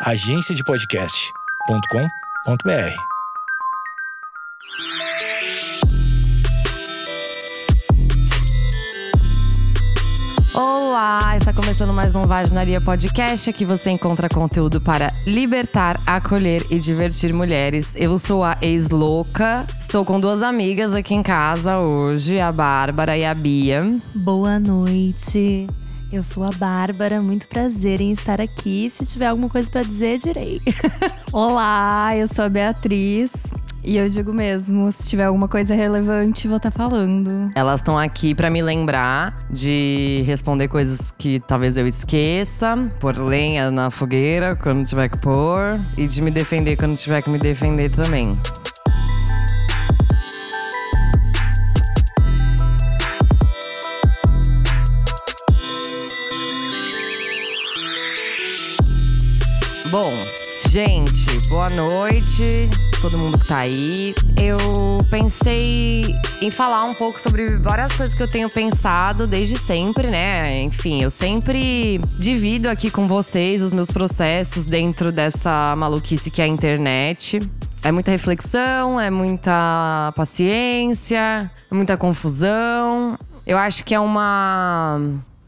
agenciadepodcast.com.br. Olá, está começando mais um Vaginaria Podcast. Aqui você encontra conteúdo para libertar, acolher e divertir mulheres. Eu sou a ex-louca. Estou com duas amigas aqui em casa hoje, a Bárbara e a Bia. Boa noite. Eu sou a Bárbara, muito prazer em estar aqui. Se tiver alguma coisa para dizer, direi. Olá, eu sou a Beatriz. E eu digo mesmo, se tiver alguma coisa relevante, vou estar tá falando. Elas estão aqui para me lembrar de responder coisas que talvez eu esqueça, pôr lenha na fogueira quando tiver que pôr e de me defender quando tiver que me defender também. Bom, gente, boa noite, todo mundo que tá aí. Eu pensei em falar um pouco sobre várias coisas que eu tenho pensado desde sempre, né? Enfim, eu sempre divido aqui com vocês os meus processos dentro dessa maluquice que é a internet. É muita reflexão, é muita paciência, é muita confusão. Eu acho que é uma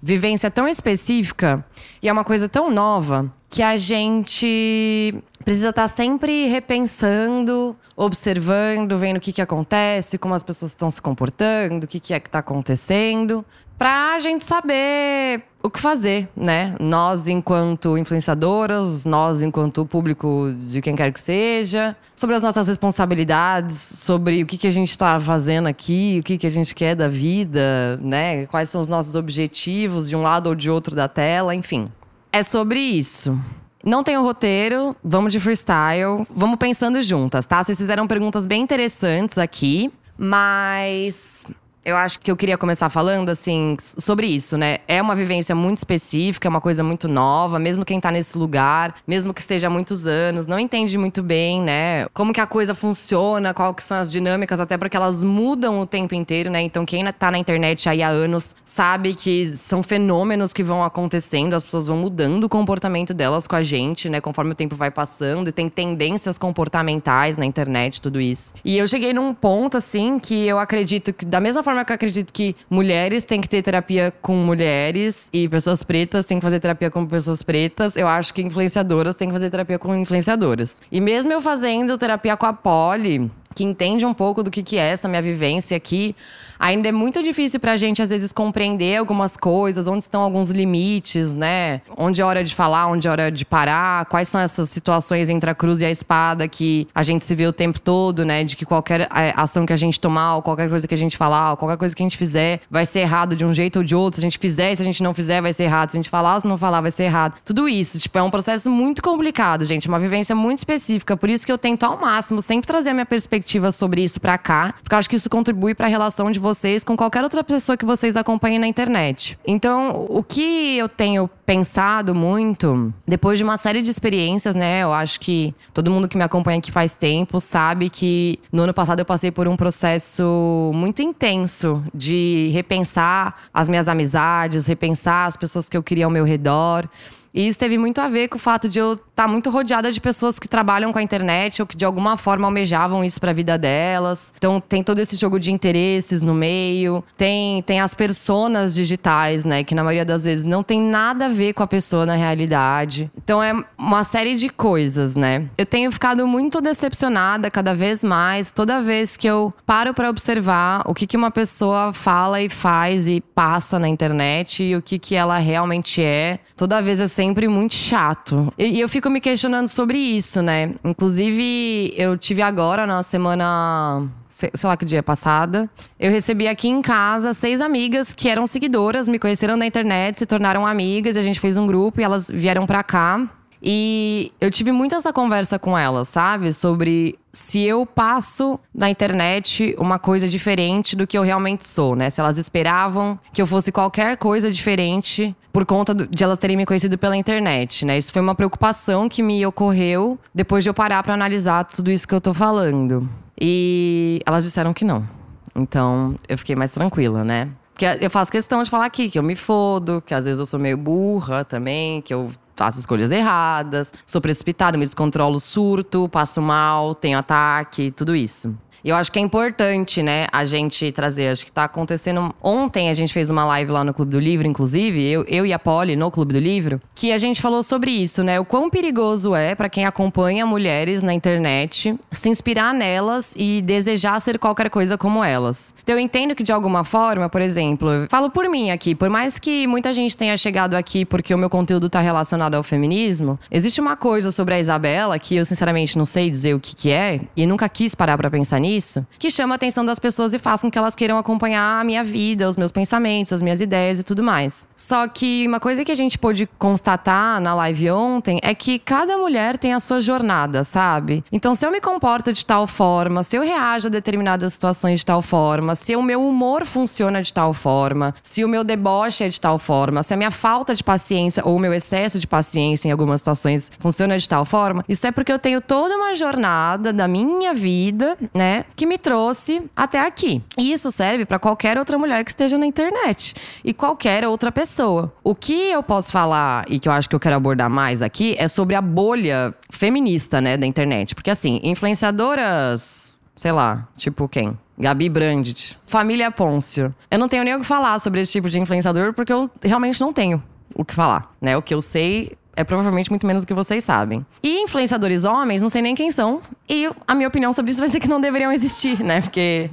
vivência tão específica e é uma coisa tão nova que a gente precisa estar tá sempre repensando, observando, vendo o que, que acontece, como as pessoas estão se comportando, o que, que é que está acontecendo, para a gente saber o que fazer, né? Nós, enquanto influenciadoras, nós, enquanto público de quem quer que seja, sobre as nossas responsabilidades, sobre o que, que a gente está fazendo aqui, o que, que a gente quer da vida, né? Quais são os nossos objetivos de um lado ou de outro da tela, enfim. É sobre isso. Não tem o roteiro, vamos de freestyle, vamos pensando juntas, tá? Vocês fizeram perguntas bem interessantes aqui, mas eu acho que eu queria começar falando, assim, sobre isso, né? É uma vivência muito específica, é uma coisa muito nova, mesmo quem tá nesse lugar, mesmo que esteja há muitos anos, não entende muito bem, né? Como que a coisa funciona, quais que são as dinâmicas, até porque elas mudam o tempo inteiro, né? Então, quem tá na internet aí há anos sabe que são fenômenos que vão acontecendo, as pessoas vão mudando o comportamento delas com a gente, né? Conforme o tempo vai passando, e tem tendências comportamentais na internet, tudo isso. E eu cheguei num ponto, assim, que eu acredito que, da mesma forma forma que eu acredito que mulheres têm que ter terapia com mulheres e pessoas pretas têm que fazer terapia com pessoas pretas, eu acho que influenciadoras têm que fazer terapia com influenciadoras. E mesmo eu fazendo terapia com a Polly, que entende um pouco do que, que é essa minha vivência aqui, ainda é muito difícil pra gente, às vezes, compreender algumas coisas, onde estão alguns limites, né? Onde é hora de falar, onde é hora de parar, quais são essas situações entre a cruz e a espada que a gente se vê o tempo todo, né? De que qualquer é, ação que a gente tomar, ou qualquer coisa que a gente falar, ou qualquer coisa que a gente fizer, vai ser errado de um jeito ou de outro. Se a gente fizer, se a gente não fizer, vai ser errado. Se a gente falar ou se não falar, vai ser errado. Tudo isso, tipo, é um processo muito complicado, gente. É uma vivência muito específica. Por isso que eu tento ao máximo sempre trazer a minha perspectiva perspectiva sobre isso para cá, porque eu acho que isso contribui para a relação de vocês com qualquer outra pessoa que vocês acompanhem na internet. Então, o que eu tenho pensado muito, depois de uma série de experiências, né? Eu acho que todo mundo que me acompanha aqui faz tempo sabe que no ano passado eu passei por um processo muito intenso de repensar as minhas amizades, repensar as pessoas que eu queria ao meu redor. E isso teve muito a ver com o fato de eu estar tá muito rodeada de pessoas que trabalham com a internet ou que de alguma forma almejavam isso para a vida delas. Então tem todo esse jogo de interesses no meio, tem tem as personas digitais, né, que na maioria das vezes não tem nada a ver com a pessoa na realidade. Então é uma série de coisas, né? Eu tenho ficado muito decepcionada cada vez mais, toda vez que eu paro para observar o que que uma pessoa fala e faz e passa na internet e o que que ela realmente é. Toda vez sempre muito chato. E, e eu fico me questionando sobre isso, né? Inclusive, eu tive agora, na semana sei lá que dia passada, eu recebi aqui em casa seis amigas que eram seguidoras, me conheceram na internet, se tornaram amigas, e a gente fez um grupo e elas vieram pra cá. E eu tive muito essa conversa com elas, sabe? Sobre se eu passo na internet uma coisa diferente do que eu realmente sou, né? Se elas esperavam que eu fosse qualquer coisa diferente por conta de elas terem me conhecido pela internet, né? Isso foi uma preocupação que me ocorreu depois de eu parar para analisar tudo isso que eu tô falando. E elas disseram que não. Então, eu fiquei mais tranquila, né? Porque eu faço questão de falar aqui que eu me fodo, que às vezes eu sou meio burra também, que eu faço escolhas erradas, sou precipitada, me descontrolo, surto, passo mal, tenho ataque, tudo isso. E eu acho que é importante, né, a gente trazer. Acho que tá acontecendo. Ontem a gente fez uma live lá no Clube do Livro, inclusive, eu, eu e a Polly no Clube do Livro, que a gente falou sobre isso, né? O quão perigoso é para quem acompanha mulheres na internet se inspirar nelas e desejar ser qualquer coisa como elas. Então eu entendo que de alguma forma, por exemplo, eu falo por mim aqui, por mais que muita gente tenha chegado aqui porque o meu conteúdo tá relacionado ao feminismo, existe uma coisa sobre a Isabela que eu sinceramente não sei dizer o que, que é e nunca quis parar para pensar nisso nisso, que chama a atenção das pessoas e faz com que elas queiram acompanhar a minha vida, os meus pensamentos, as minhas ideias e tudo mais. Só que uma coisa que a gente pôde constatar na live ontem é que cada mulher tem a sua jornada, sabe? Então, se eu me comporto de tal forma, se eu reajo a determinadas situações de tal forma, se o meu humor funciona de tal forma, se o meu deboche é de tal forma, se a minha falta de paciência ou o meu excesso de paciência em algumas situações funciona de tal forma, isso é porque eu tenho toda uma jornada da minha vida, né? Que me trouxe até aqui. E isso serve para qualquer outra mulher que esteja na internet e qualquer outra pessoa. O que eu posso falar e que eu acho que eu quero abordar mais aqui é sobre a bolha feminista, né, da internet. Porque assim, influenciadoras, sei lá, tipo quem? Gabi Brandt, Família Pôncio. Eu não tenho nem o que falar sobre esse tipo de influenciador porque eu realmente não tenho o que falar, né? O que eu sei é provavelmente muito menos do que vocês sabem. E influenciadores homens, não sei nem quem são. E a minha opinião sobre isso vai ser que não deveriam existir, né? Porque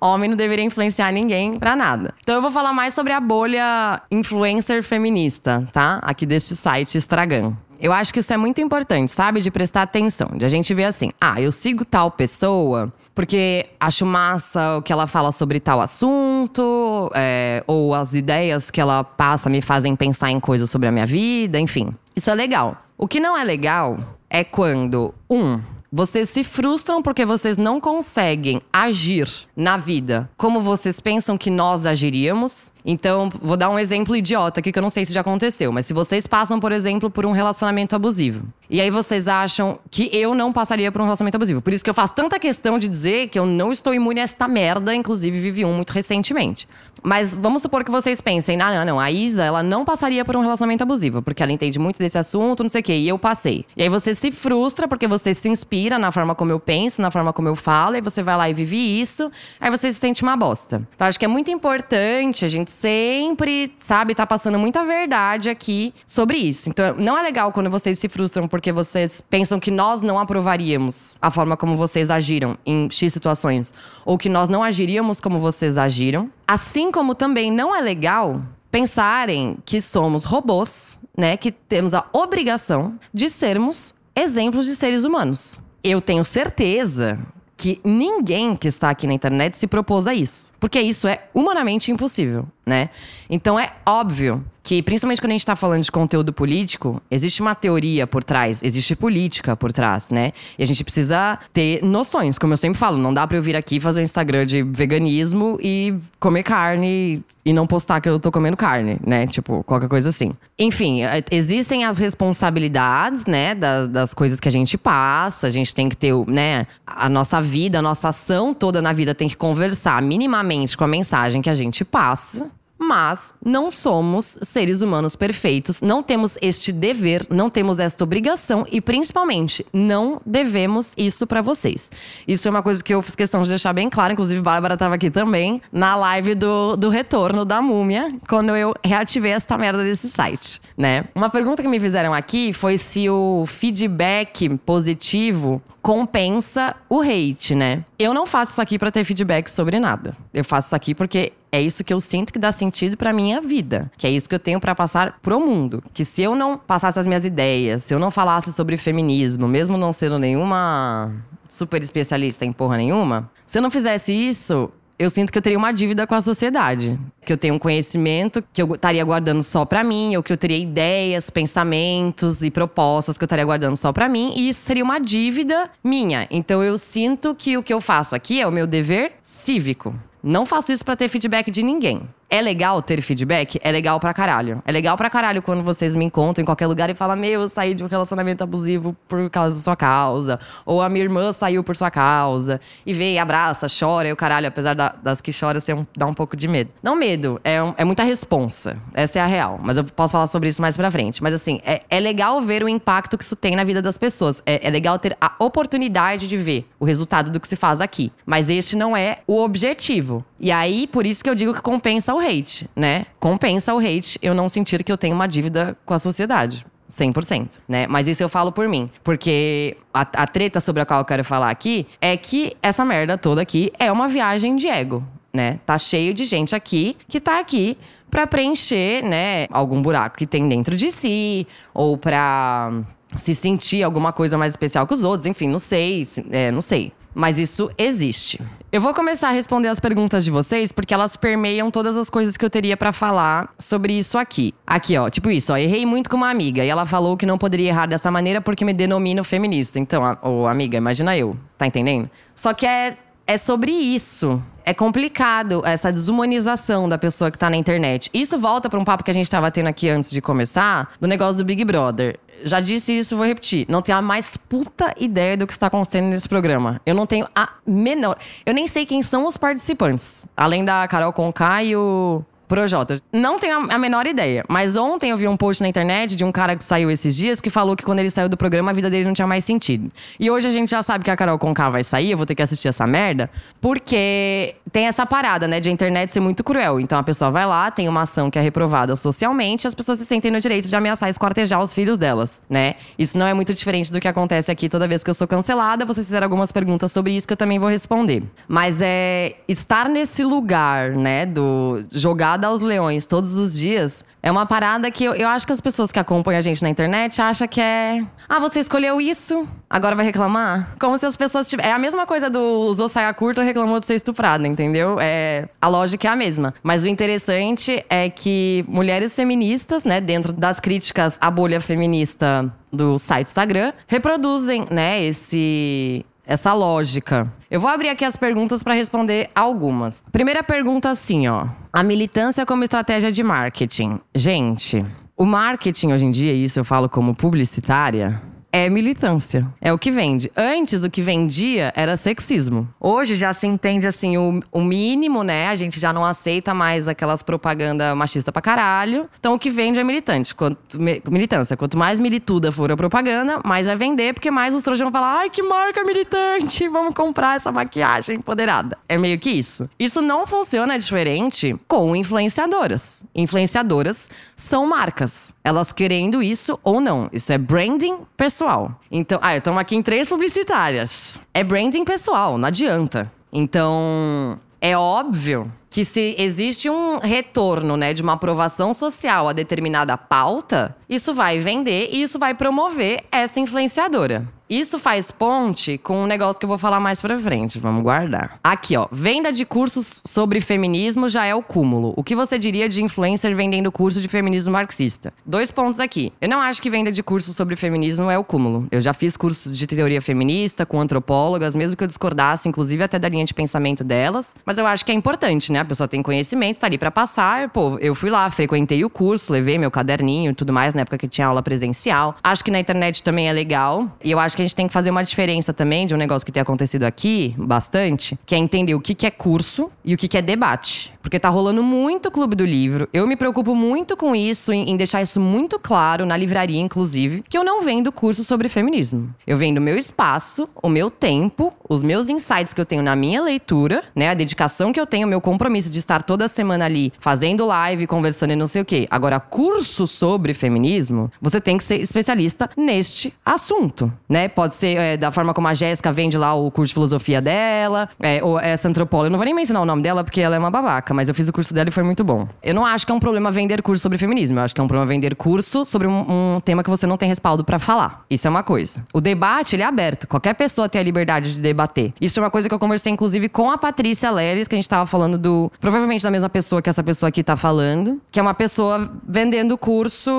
homem não deveria influenciar ninguém para nada. Então eu vou falar mais sobre a bolha influencer feminista, tá? Aqui deste site Estragan. Eu acho que isso é muito importante, sabe? De prestar atenção. De a gente ver assim: ah, eu sigo tal pessoa porque acho massa o que ela fala sobre tal assunto, é, ou as ideias que ela passa me fazem pensar em coisas sobre a minha vida, enfim. Isso é legal. O que não é legal é quando, um, vocês se frustram porque vocês não conseguem agir na vida como vocês pensam que nós agiríamos. Então, vou dar um exemplo idiota aqui que eu não sei se já aconteceu, mas se vocês passam, por exemplo, por um relacionamento abusivo. E aí vocês acham que eu não passaria por um relacionamento abusivo. Por isso que eu faço tanta questão de dizer que eu não estou imune a esta merda, inclusive vivi um muito recentemente. Mas vamos supor que vocês pensem, não, não, não, a Isa, ela não passaria por um relacionamento abusivo, porque ela entende muito desse assunto, não sei o quê, e eu passei. E aí você se frustra porque você se inspira na forma como eu penso, na forma como eu falo, e você vai lá e vive isso, aí você se sente uma bosta. Então acho que é muito importante a gente gente sempre, sabe, tá passando muita verdade aqui sobre isso. Então, não é legal quando vocês se frustram porque vocês pensam que nós não aprovaríamos a forma como vocês agiram em X situações, ou que nós não agiríamos como vocês agiram. Assim como também não é legal pensarem que somos robôs, né, que temos a obrigação de sermos exemplos de seres humanos. Eu tenho certeza que ninguém que está aqui na internet se propôs a isso. Porque isso é humanamente impossível, né? Então é óbvio que, principalmente quando a gente está falando de conteúdo político, existe uma teoria por trás, existe política por trás, né? E a gente precisa ter noções. Como eu sempre falo, não dá para eu vir aqui fazer um Instagram de veganismo e comer carne e não postar que eu tô comendo carne, né? Tipo, qualquer coisa assim. Enfim, é, existem as responsabilidades, né, das, das coisas que a gente passa. A gente tem que ter, né, a nossa vida, a nossa ação toda na vida tem que conversar minimamente com a mensagem que a gente passa mas não somos seres humanos perfeitos, não temos este dever, não temos esta obrigação e principalmente não devemos isso para vocês. Isso é uma coisa que eu fiz questão de deixar bem claro, inclusive Bárbara estava aqui também na live do, do retorno da múmia, quando eu reativei esta merda desse site, né? Uma pergunta que me fizeram aqui foi se o feedback positivo compensa o hate, né? Eu não faço isso aqui para ter feedback sobre nada. Eu faço isso aqui porque é isso que eu sinto que dá sentido para minha vida, que é isso que eu tenho para passar pro mundo. Que se eu não passasse as minhas ideias, se eu não falasse sobre feminismo, mesmo não sendo nenhuma super especialista em porra nenhuma, se eu não fizesse isso, eu sinto que eu teria uma dívida com a sociedade. Que eu tenho um conhecimento que eu estaria guardando só para mim, ou que eu teria ideias, pensamentos e propostas que eu estaria guardando só para mim, e isso seria uma dívida minha. Então eu sinto que o que eu faço aqui é o meu dever cívico. Não faço isso para ter feedback de ninguém. É legal ter feedback? É legal pra caralho. É legal pra caralho quando vocês me encontram em qualquer lugar e falam: Meu, eu saí de um relacionamento abusivo por causa da sua causa. Ou a minha irmã saiu por sua causa. E vem, abraça, chora e o caralho. Apesar da- das que choram, ser um, dá um pouco de medo. Não medo, é, um- é muita responsa. Essa é a real. Mas eu posso falar sobre isso mais pra frente. Mas assim, é, é legal ver o impacto que isso tem na vida das pessoas. É, é legal ter a oportunidade de ver o resultado do que se faz aqui. Mas este não é o objetivo. E aí, por isso que eu digo que compensa o hate, né? Compensa o hate eu não sentir que eu tenho uma dívida com a sociedade. 100%, né? Mas isso eu falo por mim. Porque a, a treta sobre a qual eu quero falar aqui é que essa merda toda aqui é uma viagem de ego, né? Tá cheio de gente aqui que tá aqui pra preencher, né, algum buraco que tem dentro de si ou pra se sentir alguma coisa mais especial que os outros, enfim, não sei, se- é, não sei. Mas isso existe. Eu vou começar a responder as perguntas de vocês porque elas permeiam todas as coisas que eu teria pra falar sobre isso aqui. Aqui, ó, tipo isso, ó, errei muito com uma amiga e ela falou que não poderia errar dessa maneira porque me denomino feminista. Então, a- ô, amiga, imagina eu, tá entendendo? Só que é é sobre isso. É complicado essa desumanização da pessoa que tá na internet. Isso volta pra um papo que a gente tava tendo aqui antes de começar, do negócio do Big Brother. Já disse isso, vou repetir. Não tenho a mais puta ideia do que está acontecendo nesse programa. Eu não tenho a menor. Eu nem sei quem são os participantes. Além da Carol Conká e o Projota. Não tenho a menor ideia. Mas ontem eu vi um post na internet de um cara que saiu esses dias que falou que quando ele saiu do programa a vida dele não tinha mais sentido. E hoje a gente já sabe que a Carol Conká vai sair, eu vou ter que assistir essa merda, porque tem essa parada, né, de a internet ser muito cruel. Então a pessoa vai lá, tem uma ação que é reprovada socialmente, as pessoas se sentem no direito de ameaçar e esquartejar os filhos delas, né? Isso não é muito diferente do que acontece aqui toda vez que eu sou cancelada. Vocês fizeram algumas perguntas sobre isso que eu também vou responder. Mas é estar nesse lugar, né, do jogada aos leões todos os dias, é uma parada que eu, eu acho que as pessoas que acompanham a gente na internet acham que é. Ah, você escolheu isso, agora vai reclamar? Como se as pessoas tivessem. É a mesma coisa do usou saia curta reclamou de ser estuprada, entendeu? É, a lógica é a mesma. Mas o interessante é que mulheres feministas, né, dentro das críticas à bolha feminista do site Instagram, reproduzem, né, esse essa lógica. Eu vou abrir aqui as perguntas para responder algumas. Primeira pergunta assim, ó. A militância como estratégia de marketing. Gente, o marketing hoje em dia, isso eu falo como publicitária, é militância. É o que vende. Antes, o que vendia era sexismo. Hoje já se entende assim o, o mínimo, né? A gente já não aceita mais aquelas propaganda machista pra caralho. Então o que vende é militante. Quanto, mi- militância. Quanto mais milituda for a propaganda, mais vai vender, porque mais os trouxas vão falar: ai, que marca militante! Vamos comprar essa maquiagem empoderada. É meio que isso. Isso não funciona diferente com influenciadoras. Influenciadoras são marcas. Elas querendo isso ou não. Isso é branding pessoal. Então, ah, estamos aqui em três publicitárias. É branding pessoal, não adianta. Então, é óbvio que se existe um retorno, né, de uma aprovação social a determinada pauta, isso vai vender e isso vai promover essa influenciadora. Isso faz ponte com um negócio que eu vou falar mais pra frente. Vamos guardar. Aqui, ó. Venda de cursos sobre feminismo já é o cúmulo. O que você diria de influencer vendendo curso de feminismo marxista? Dois pontos aqui. Eu não acho que venda de cursos sobre feminismo é o cúmulo. Eu já fiz cursos de teoria feminista com antropólogas, mesmo que eu discordasse, inclusive até da linha de pensamento delas. Mas eu acho que é importante, né? A pessoa tem conhecimento, tá ali pra passar. Pô, eu fui lá, frequentei o curso, levei meu caderninho e tudo mais, na época que tinha aula presencial. Acho que na internet também é legal. E eu acho que a gente tem que fazer uma diferença também de um negócio que tem acontecido aqui bastante, que é entender o que, é curso e o que, é debate. Porque tá rolando muito clube do livro. Eu me preocupo muito com isso, em, deixar isso muito claro, na livraria, inclusive, que eu não vendo curso sobre feminismo. Eu vendo meu espaço, o meu tempo, os meus insights que eu tenho na minha leitura, né? A dedicação que eu tenho, o meu compromisso de estar toda semana ali fazendo live, conversando e não sei o quê. Agora, curso sobre feminismo, você tem que ser especialista neste assunto, né? Pode ser é, da forma como a Jéssica vende lá o curso de filosofia dela, é, ou essa antropóloga. Eu não vou nem mencionar o nome dela porque ela é uma babaca, mas eu fiz o curso dela e foi muito bom. Eu não acho que é um problema vender curso sobre feminismo, eu acho que é um problema vender curso sobre um, um tema que você não tem respaldo pra falar. Isso é uma coisa. O debate, ele é aberto. Qualquer pessoa tem a liberdade de debater. Isso é uma coisa que eu conversei, inclusive, com a Patrícia Leles, que a gente tava falando do. Provavelmente da mesma pessoa que essa pessoa aqui tá falando, que é uma pessoa vendendo curso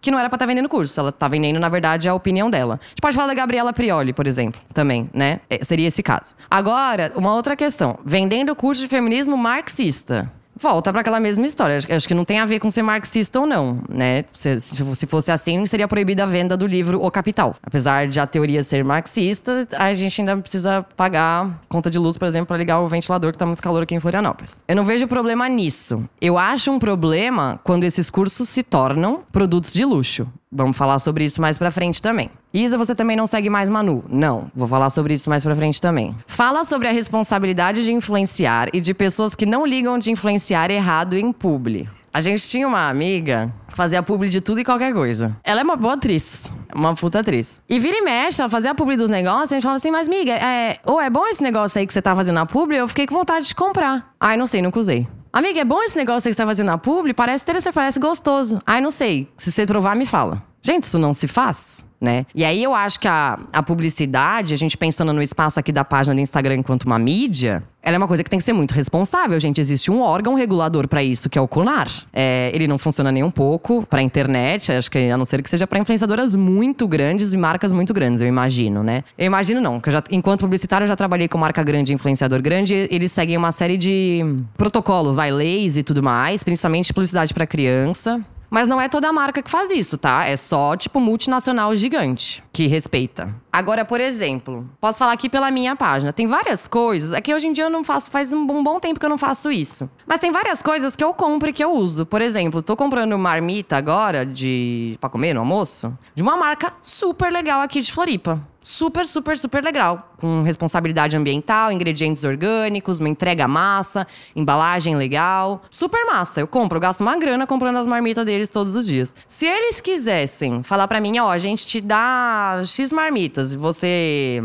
que não era pra estar vendendo curso. Ela tá vendendo, na verdade, a opinião dela. A gente pode falar da Gabriela Prioli, por exemplo, também, né? É, seria esse caso. Agora, uma outra questão. Vendendo curso de feminismo marxista. Volta para aquela mesma história. Acho, que não tem a ver com ser marxista ou não, né? Se, se, fosse assim, seria proibida a venda do livro O Capital. Apesar de a teoria ser marxista, a gente ainda precisa pagar conta de luz, por exemplo, para ligar o ventilador que tá muito calor aqui em Florianópolis. Eu não vejo problema nisso. Eu acho um problema quando esses cursos se tornam produtos de luxo. Vamos falar sobre isso mais pra frente também. Isa, você também não segue mais Manu? Não, vou falar sobre isso mais pra frente também. Fala sobre a responsabilidade de influenciar e de pessoas que não ligam de influenciar errado em publi. A gente tinha uma amiga que fazia publi de tudo e qualquer coisa. Ela é uma boa atriz. Uma puta atriz. E vira e mexe, ela fazia a publi dos negócios, a gente falava assim, mas amiga, é, ou é bom esse negócio aí que você tá fazendo na publi? Eu fiquei com vontade de comprar. Ai, não sei, nunca usei. Amiga, é bom esse negócio que você tá fazendo na publi? Parece interessante, parece gostoso. Ai, não sei. Se você provar, me fala. Gente, isso não se faz. Né? E aí eu acho que a, a publicidade, a gente pensando no espaço aqui da página do Instagram enquanto uma mídia, ela é uma coisa que tem que ser muito responsável, gente. Existe um órgão regulador para isso, que é o CONAR. É, ele não funciona nem um pouco para internet, acho que a não ser que seja para influenciadoras muito grandes e marcas muito grandes, eu imagino, né? Eu imagino não, que já, enquanto publicitário eu já trabalhei com marca grande, influenciador grande, eles seguem uma série de protocolos, vai, leis e tudo mais, principalmente publicidade para criança. Mas não é toda marca que faz isso, tá? É só, tipo, multinacional gigante que respeita. Agora, por exemplo, posso falar aqui pela minha página. Tem várias coisas. É que hoje em dia eu não faço, faz um bom tempo que eu não faço isso. Mas tem várias coisas que eu compro e que eu uso. Por exemplo, tô comprando marmita agora de. pra comer no almoço, de uma marca super legal aqui de Floripa super, super, super legal. Com responsabilidade ambiental, ingredientes orgânicos, uma entrega massa, embalagem legal. Super massa. Eu compro, eu gasto uma grana comprando as marmitas deles todos os dias. Se eles quisessem falar para mim, ó, a gente te dá X marmitas e você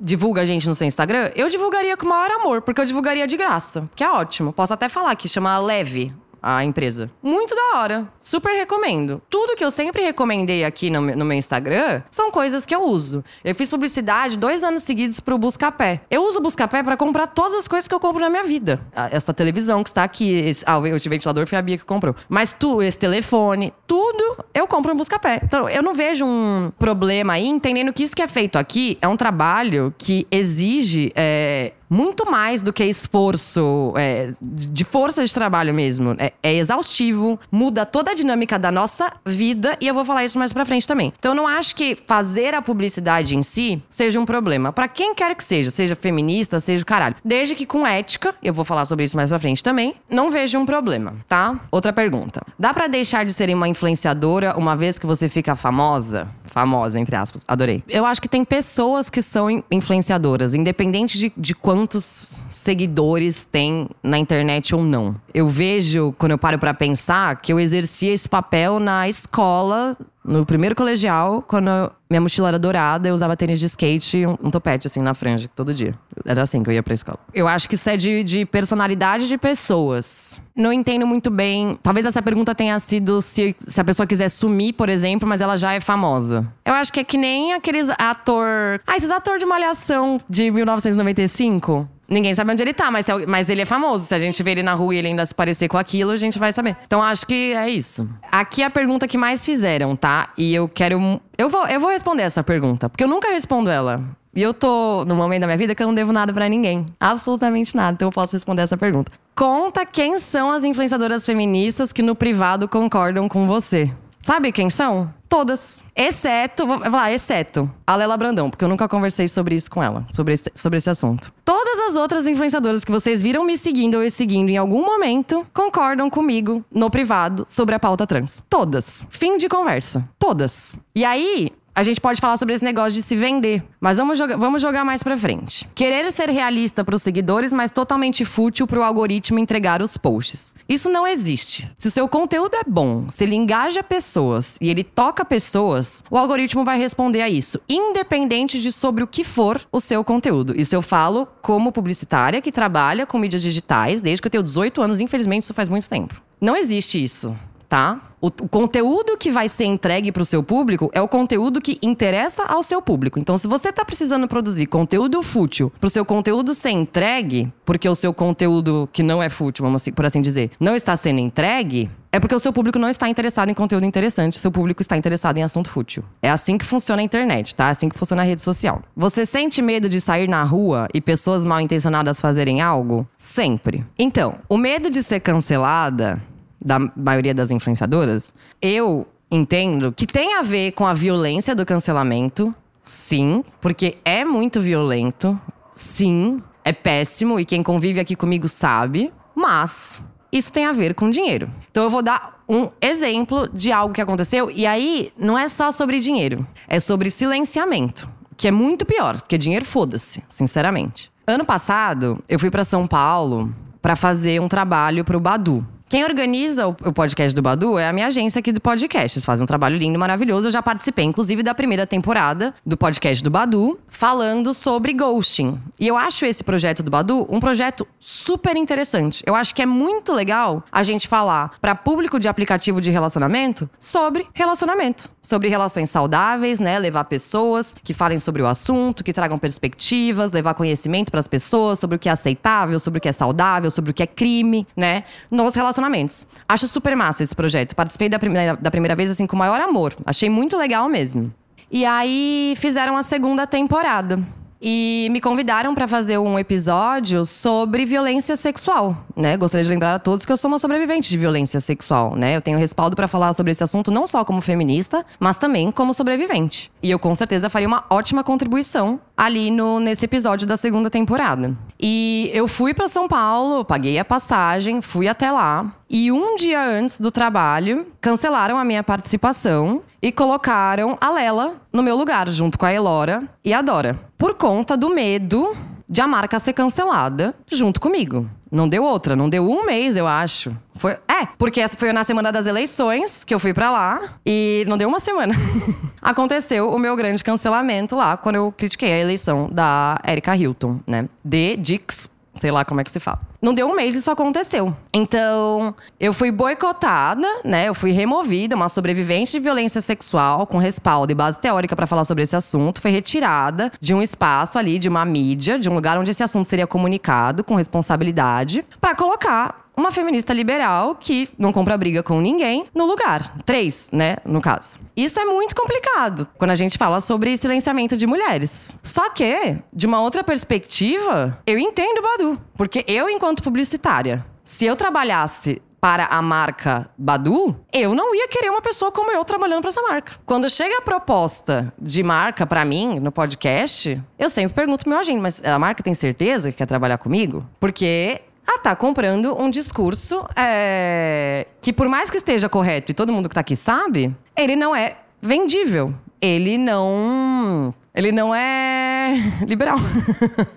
divulga a gente no seu Instagram, eu divulgaria com o maior amor, porque eu divulgaria de graça, que é ótimo. Posso até falar que chama Leve a empresa. Muito da hora. Super recomendo. Tudo que eu sempre recomendei aqui no, no, meu Instagram são coisas que eu uso. Eu fiz publicidade dois anos seguidos pro Buscapé. Eu uso o Buscapé para comprar todas as coisas que eu compro na minha vida. Esta televisão que está aqui, esse, ah, o ventilador foi a Bia que comprou. Mas tu, esse telefone, tudo eu compro no Buscapé. Então eu não vejo um problema aí, entendendo que isso que é feito aqui é um trabalho que exige é, muito mais do que esforço, é, de força de trabalho mesmo. É, é, exaustivo, muda toda a dinâmica da nossa vida e eu vou falar isso mais pra frente também. Então eu não acho que fazer a publicidade em si seja um problema. para quem quer que seja, seja feminista, seja o caralho. Desde que com ética, eu vou falar sobre isso mais pra frente também, não vejo um problema, tá? Outra pergunta. Dá para deixar de ser uma influenciadora uma vez que você fica famosa? Famosa, entre aspas. Adorei. Eu acho que tem pessoas que são influenciadoras, independente de, de quanto quantos seguidores tem na internet ou não. Eu vejo, quando eu paro para pensar, que eu exercia esse papel na escola no primeiro colegial, quando minha mochila era dourada, eu usava tênis de skate e um, um, topete, assim, na franja, todo dia. Era assim que eu ia pra escola. Eu acho que isso é de, de personalidade de pessoas. Não entendo muito bem. Talvez essa pergunta tenha sido se, se a pessoa quiser sumir, por exemplo, mas ela já é famosa. Eu acho que é que nem aqueles ator. Ah, esses ator de malhação de 1995. Ninguém sabe onde ele tá, mas, mas ele é famoso. Se a gente vê ele na rua e ele ainda se parecer com aquilo, a gente vai saber. Então acho que é isso. Aqui é a pergunta que mais fizeram, tá? E eu quero. Eu vou, eu vou responder essa pergunta, porque eu nunca respondo ela. E eu tô no momento da minha vida que eu não devo nada para ninguém. Absolutamente nada. Então eu posso responder essa pergunta. Conta quem são as influenciadoras feministas que no privado concordam com você. Sabe quem são? Todas. Exceto, vou falar, exceto a Lela Brandão, porque eu nunca conversei sobre isso com ela, sobre esse, sobre esse assunto. Todas as outras influenciadoras que vocês viram me seguindo ou me seguindo em algum momento concordam comigo no privado sobre a pauta trans. Todas. Fim de conversa. Todas. E aí, a gente pode falar sobre esse negócio de se vender. Mas vamos jogar, vamos jogar mais pra frente. Querer ser realista pros seguidores, mas totalmente fútil pro algoritmo entregar os posts. Isso não existe. Se o seu conteúdo é bom, se ele engaja pessoas e ele toca pessoas, o algoritmo vai responder a isso, independente de sobre o que for o seu conteúdo. Isso eu falo como publicitária que trabalha com mídias digitais desde que eu tenho 18 anos, infelizmente isso faz muito tempo. Não existe isso tá? O, o, conteúdo que vai ser entregue para o seu público é o conteúdo que interessa ao seu público. Então, se você está precisando produzir conteúdo fútil para o seu conteúdo ser entregue, porque o seu conteúdo que não é fútil, vamos assim, por assim dizer, não está sendo entregue, é porque o seu público não está interessado em conteúdo interessante, seu público está interessado em assunto fútil. É assim que funciona a internet, tá? É assim que funciona a rede social. Você sente medo de sair na rua e pessoas mal intencionadas fazerem algo? Sempre. Então, o medo de ser cancelada, da maioria das influenciadoras, eu entendo que tem a ver com a violência do cancelamento, sim, porque é muito violento, sim, é péssimo e quem convive aqui comigo sabe, mas isso tem a ver com dinheiro. Então eu vou dar um exemplo de algo que aconteceu e aí não é só sobre dinheiro, é sobre silenciamento, que é muito pior, porque dinheiro foda-se, sinceramente. Ano passado, eu fui para São Paulo para fazer um trabalho pro Badu. Quem organiza o podcast do Badu é a minha agência aqui do podcast. Eles fazem um trabalho lindo, maravilhoso. Eu já participei, inclusive, da primeira temporada do podcast do Badu, falando sobre ghosting. E eu acho esse projeto do Badu um projeto super interessante. Eu acho que é muito legal a gente falar para público de aplicativo de relacionamento sobre relacionamento, sobre relações saudáveis, né? Levar pessoas que falem sobre o assunto, que tragam perspectivas, levar conhecimento para as pessoas sobre o que é aceitável, sobre o que é saudável, sobre o que é crime, né? Nos relacionamentos relacionamentos. Acho super massa esse projeto. Participei da primeira, da primeira vez, assim, com o maior amor. Achei muito legal mesmo. E aí fizeram a segunda temporada. E me convidaram para fazer um episódio sobre violência sexual, né? Gostaria de lembrar a todos que eu sou uma sobrevivente de violência sexual, né? Eu tenho respaldo para falar sobre esse assunto não só como feminista, mas também como sobrevivente. E eu com certeza faria uma ótima contribuição ali no nesse episódio da segunda temporada. E eu fui para São Paulo, paguei a passagem, fui até lá. E um dia antes do trabalho, cancelaram a minha participação e colocaram a Lela no meu lugar, junto com a Elora e a Dora. Por conta do medo de a marca ser cancelada junto comigo. Não deu outra, não deu um mês, eu acho. Foi, é, porque essa foi na semana das eleições que eu fui para lá e não deu uma semana. Aconteceu o meu grande cancelamento lá quando eu critiquei a eleição da Erika Hilton, né? De Dix sei lá como é que se fala. Não deu um mês isso aconteceu. Então, eu fui boicotada, né? Eu fui removida, uma sobrevivente de violência sexual com respaldo e base teórica para falar sobre esse assunto, foi retirada de um espaço ali, de uma mídia, de um lugar onde esse assunto seria comunicado com responsabilidade, para colocar uma feminista liberal que não compra briga com ninguém no lugar. Três, né, no caso. Isso é muito complicado quando a gente fala sobre silenciamento de mulheres. Só que, de uma outra perspectiva, eu entendo Badu. Porque eu, enquanto publicitária, se eu trabalhasse para a marca Badu, eu não ia querer uma pessoa como eu trabalhando para essa marca. Quando chega a proposta de marca para mim no podcast, eu sempre pergunto pro meu agente, mas a marca tem certeza que quer trabalhar comigo? Porque ah, tá comprando um discurso é, que, por mais que esteja correto e todo mundo que tá aqui sabe, ele não é vendível. Ele não. Ele não é liberal.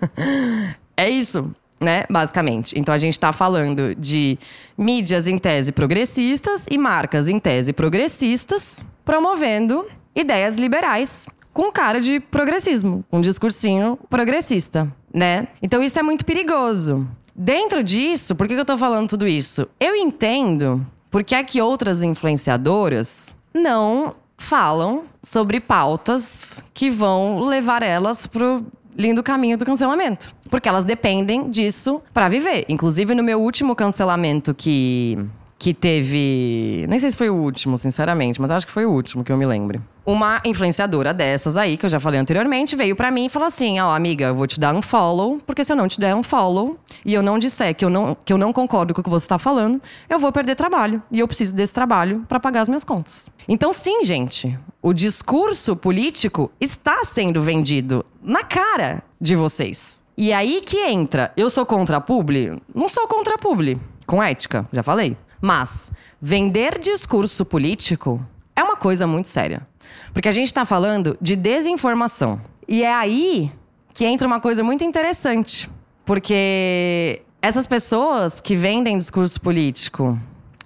é isso, né? Basicamente. Então a gente tá falando de mídias em tese progressistas e marcas em tese progressistas promovendo ideias liberais com cara de progressismo, um discursinho progressista, né? Então isso é muito perigoso. Dentro disso, por que eu tô falando tudo isso? Eu entendo porque é que outras influenciadoras não falam sobre pautas que vão levar elas pro lindo caminho do cancelamento. Porque elas dependem disso para viver. Inclusive, no meu último cancelamento que que teve. Nem sei se foi o último, sinceramente, mas acho que foi o último que eu me lembre. Uma influenciadora dessas aí, que eu já falei anteriormente, veio para mim e falou assim: Ó, oh, amiga, eu vou te dar um follow, porque se eu não te der um follow e eu não disser que eu não, que eu não concordo com o que você tá falando, eu vou perder trabalho. E eu preciso desse trabalho para pagar as minhas contas. Então, sim, gente, o discurso político está sendo vendido na cara de vocês. E aí que entra. Eu sou contra a publi? Não sou contra a publi. Com ética, já falei. Mas vender discurso político é uma coisa muito séria. Porque a gente está falando de desinformação. E é aí que entra uma coisa muito interessante. Porque essas pessoas que vendem discurso político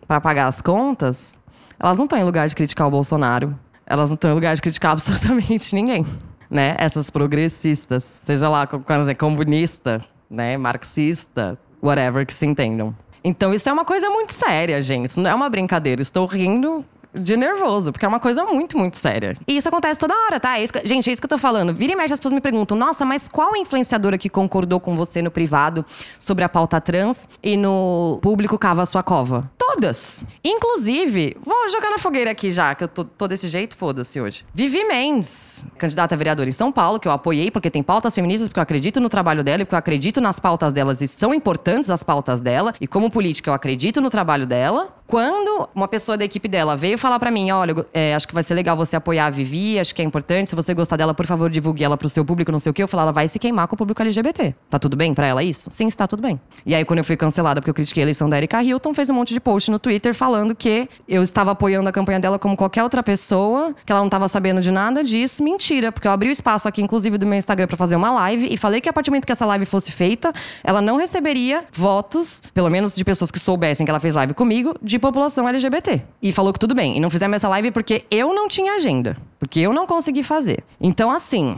para pagar as contas, elas não estão em lugar de criticar o Bolsonaro. Elas não estão em lugar de criticar absolutamente ninguém. Né? Essas progressistas, seja lá comunista, né? marxista, whatever que se entendam. Então isso é uma coisa muito séria, gente. Isso não é uma brincadeira. Estou rindo de nervoso, porque é uma coisa muito, muito séria. E isso acontece toda hora, tá? É isso que- gente, é isso que eu tô falando. Vira e mexe, as pessoas me perguntam: nossa, mas qual influenciadora que concordou com você no privado sobre a pauta trans e no público cava a sua cova? Todas. Inclusive, vou jogar na fogueira aqui já, que eu tô, tô desse jeito, foda-se hoje. Vivi Mendes, candidata a vereadora em São Paulo, que eu apoiei porque tem pautas feministas, porque eu acredito no trabalho dela e porque eu acredito nas pautas delas e são importantes as pautas dela. E como política, eu acredito no trabalho dela. Quando uma pessoa da equipe dela veio falar pra mim, olha, é, acho que vai ser legal você apoiar a Vivi, acho que é importante, se você gostar dela, por favor, divulgue ela pro seu público, não sei o quê. Eu falei, ela vai se queimar com o público LGBT. Tá tudo bem pra ela isso? Sim, está tudo bem. E aí, quando eu fui cancelada porque eu critiquei a eleição da Erika Hilton, fez um monte de post no Twitter falando que eu estava apoiando a campanha dela como qualquer outra pessoa, que ela não estava sabendo de nada disso. Mentira, porque eu abri o espaço aqui, inclusive, do meu Instagram pra fazer uma live e falei que a partir do momento que essa live fosse feita, ela não receberia votos, pelo menos de pessoas que soubessem que ela fez live comigo, de população LGBT. E falou que tudo bem. E não fizemos essa live porque eu não tinha agenda. Porque eu não consegui fazer. Então, assim,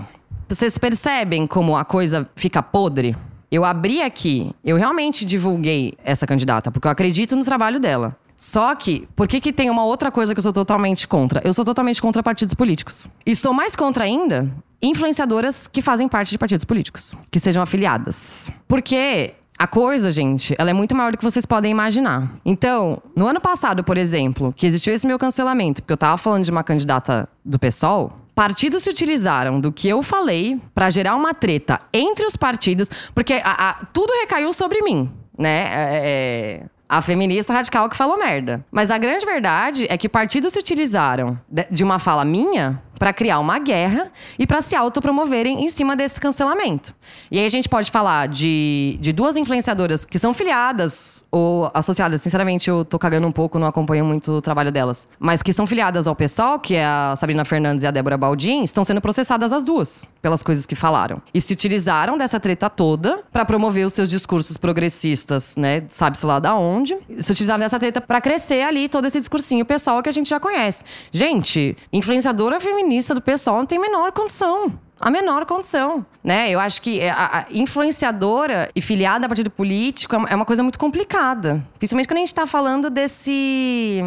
vocês percebem como a coisa fica podre? Eu abri aqui, eu realmente divulguei essa candidata, porque eu acredito no trabalho dela. Só que, por que, que tem uma outra coisa que eu sou totalmente contra? Eu sou totalmente contra partidos políticos. E sou mais contra ainda influenciadoras que fazem parte de partidos políticos, que sejam afiliadas. Porque a coisa, gente, ela é muito maior do que vocês podem imaginar. Então, no ano passado, por exemplo, que existiu esse meu cancelamento, porque eu tava falando de uma candidata do PSOL, partidos se utilizaram do que eu falei pra gerar uma treta entre os partidos, porque a- a- tudo recaiu sobre mim, né? É- é- a feminista radical que falou merda. Mas a grande verdade é que partidos se utilizaram de uma fala minha pra criar uma guerra e pra se autopromoverem em cima desse cancelamento. E aí a gente pode falar de, de duas influenciadoras que são filiadas ou associadas. Sinceramente, eu tô cagando um pouco, não acompanho muito o trabalho delas. Mas que são filiadas ao PSOL, que é a Sabrina Fernandes e a Débora Baldin, estão sendo processadas as duas pelas coisas que falaram. E se utilizaram dessa treta toda pra promover os seus discursos progressistas, né? Sabe-se lá da onde. Se utilizaram dessa treta pra crescer ali todo esse discursinho pessoal que a gente já conhece. Gente, influenciadora feminista do pessoal não tem menor condição. A menor condição, né? Eu acho que a, a influenciadora e filiada a partido político é uma- é coisa muito complicada. Principalmente quando a gente tá falando desse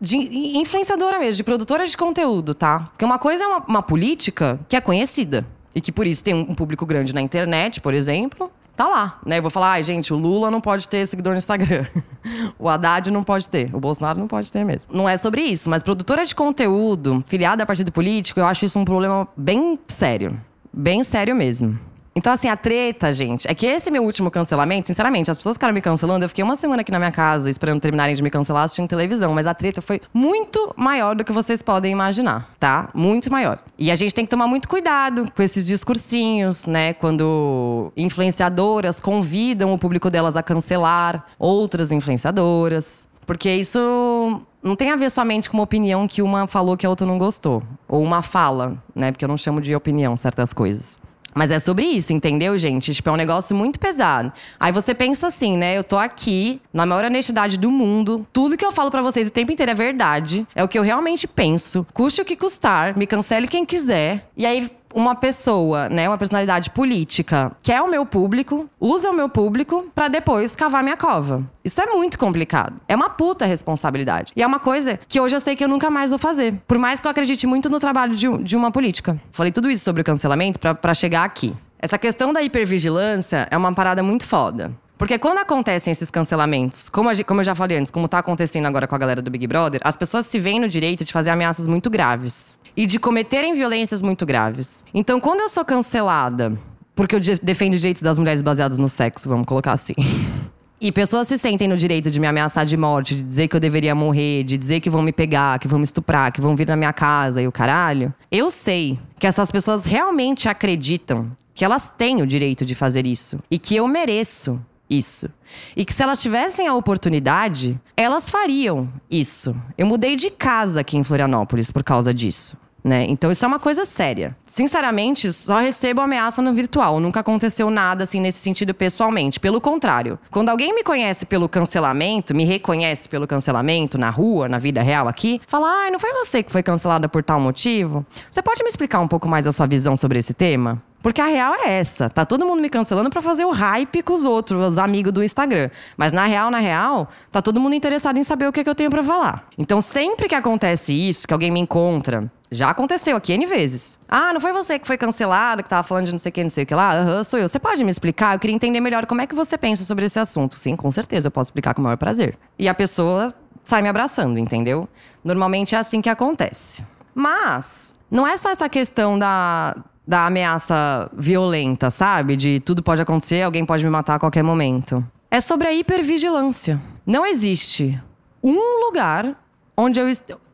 de influenciadora mesmo, de produtora de conteúdo, tá? Porque uma coisa é uma, uma política que é conhecida e que por isso tem um público grande na internet, por exemplo. Tá lá, né? Eu vou falar, ai, gente, o Lula não pode ter seguidor no Instagram. o Haddad não pode ter. O Bolsonaro não pode ter mesmo. Não é sobre isso, mas produtora de conteúdo, filiada a partido político, eu acho isso um problema bem sério. Bem sério mesmo. Então, assim, a treta, gente, é que esse meu último cancelamento, sinceramente, as pessoas ficaram me cancelando, eu fiquei uma semana aqui na minha casa esperando terminarem de me cancelar assistindo televisão, mas a treta foi muito maior do que vocês podem imaginar, tá? Muito maior. E a gente tem que tomar muito cuidado com esses discursinhos, né? Quando influenciadoras convidam o público delas a cancelar outras influenciadoras. Porque isso não tem a ver somente com uma opinião que uma falou que a outra não gostou. Ou uma fala, né? Porque eu não chamo de opinião certas coisas. Mas é sobre isso, entendeu, gente? Tipo, é um negócio muito pesado. Aí você pensa assim, né? Eu tô aqui, na maior honestidade do mundo. Tudo que eu falo pra vocês o tempo inteiro é verdade. É o que eu realmente penso. Custe o que custar, me cancele quem quiser. E aí, uma pessoa, né, uma personalidade política, quer o meu público, usa o meu público pra depois cavar minha cova. Isso é muito complicado. É uma puta responsabilidade. E é uma coisa que hoje eu sei que eu nunca mais vou fazer. Por mais que eu acredite muito no trabalho de, de uma política. Falei tudo isso sobre o cancelamento pra chegar aqui. Essa questão da hipervigilância é uma parada muito foda. Porque quando acontecem esses cancelamentos, como, a como eu já falei antes, como tá acontecendo agora com a galera do Big Brother, as pessoas se veem no direito de fazer ameaças muito graves. E de cometerem violências muito graves. Então, quando eu sou cancelada, porque eu de- defendo os direitos das mulheres baseados no sexo, vamos colocar assim. E pessoas se sentem no direito de me ameaçar de morte, de dizer que eu deveria morrer, de dizer que vão me pegar, que vão me estuprar, que vão vir na minha casa e o caralho. Eu sei que essas pessoas realmente acreditam que elas têm o direito de fazer isso e que eu mereço isso. E que se elas tivessem a oportunidade, elas fariam isso. Eu mudei de casa aqui em Florianópolis por causa disso. Né? Então isso é uma coisa séria. Sinceramente, só recebo ameaça no virtual. Nunca aconteceu nada assim nesse sentido pessoalmente. Pelo contrário, quando alguém me conhece pelo cancelamento, me reconhece pelo cancelamento na rua, na vida real aqui, fala: "Ai, não foi você que foi cancelada por tal motivo? Você pode me explicar um pouco mais a sua visão sobre esse tema?" Porque a real é essa. Tá todo mundo me cancelando pra fazer o hype com os outros, os amigos do Instagram. Mas na real, na real, tá todo mundo interessado em saber o que, é que eu tenho pra falar. Então, sempre que acontece isso, que alguém me encontra já aconteceu aqui N vezes. Ah, não foi você que foi cancelado, que tava falando de não sei o que, não sei o que lá? Aham, uhum, sou eu. Você pode me explicar? Eu queria entender melhor como é que você pensa sobre esse assunto. Sim, com certeza, eu posso explicar com o maior prazer. E a pessoa sai me abraçando, entendeu? Normalmente é assim que acontece. Mas, não é só essa questão da, da ameaça violenta, sabe? De tudo pode acontecer, alguém pode me matar a qualquer momento. É sobre a hipervigilância. Não existe um lugar onde eu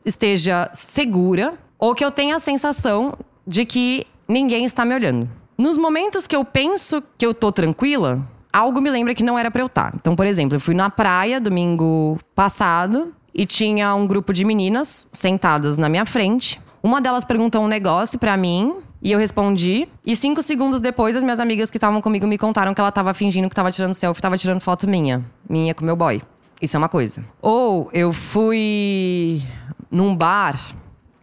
esteja segura ou que eu tenha a sensação de que ninguém está me olhando. Nos momentos que eu penso que eu tô tranquila, algo me lembra que não era para eu estar. Tá. Então, por exemplo, eu fui na praia domingo passado e tinha um grupo de meninas sentadas na minha frente. Uma delas perguntou um negócio para mim e eu respondi. E cinco segundos depois, as minhas amigas que estavam comigo me contaram que ela tava fingindo que tava tirando selfie, tava tirando foto minha. Minha com meu boy. Isso é uma coisa. Ou eu fui num bar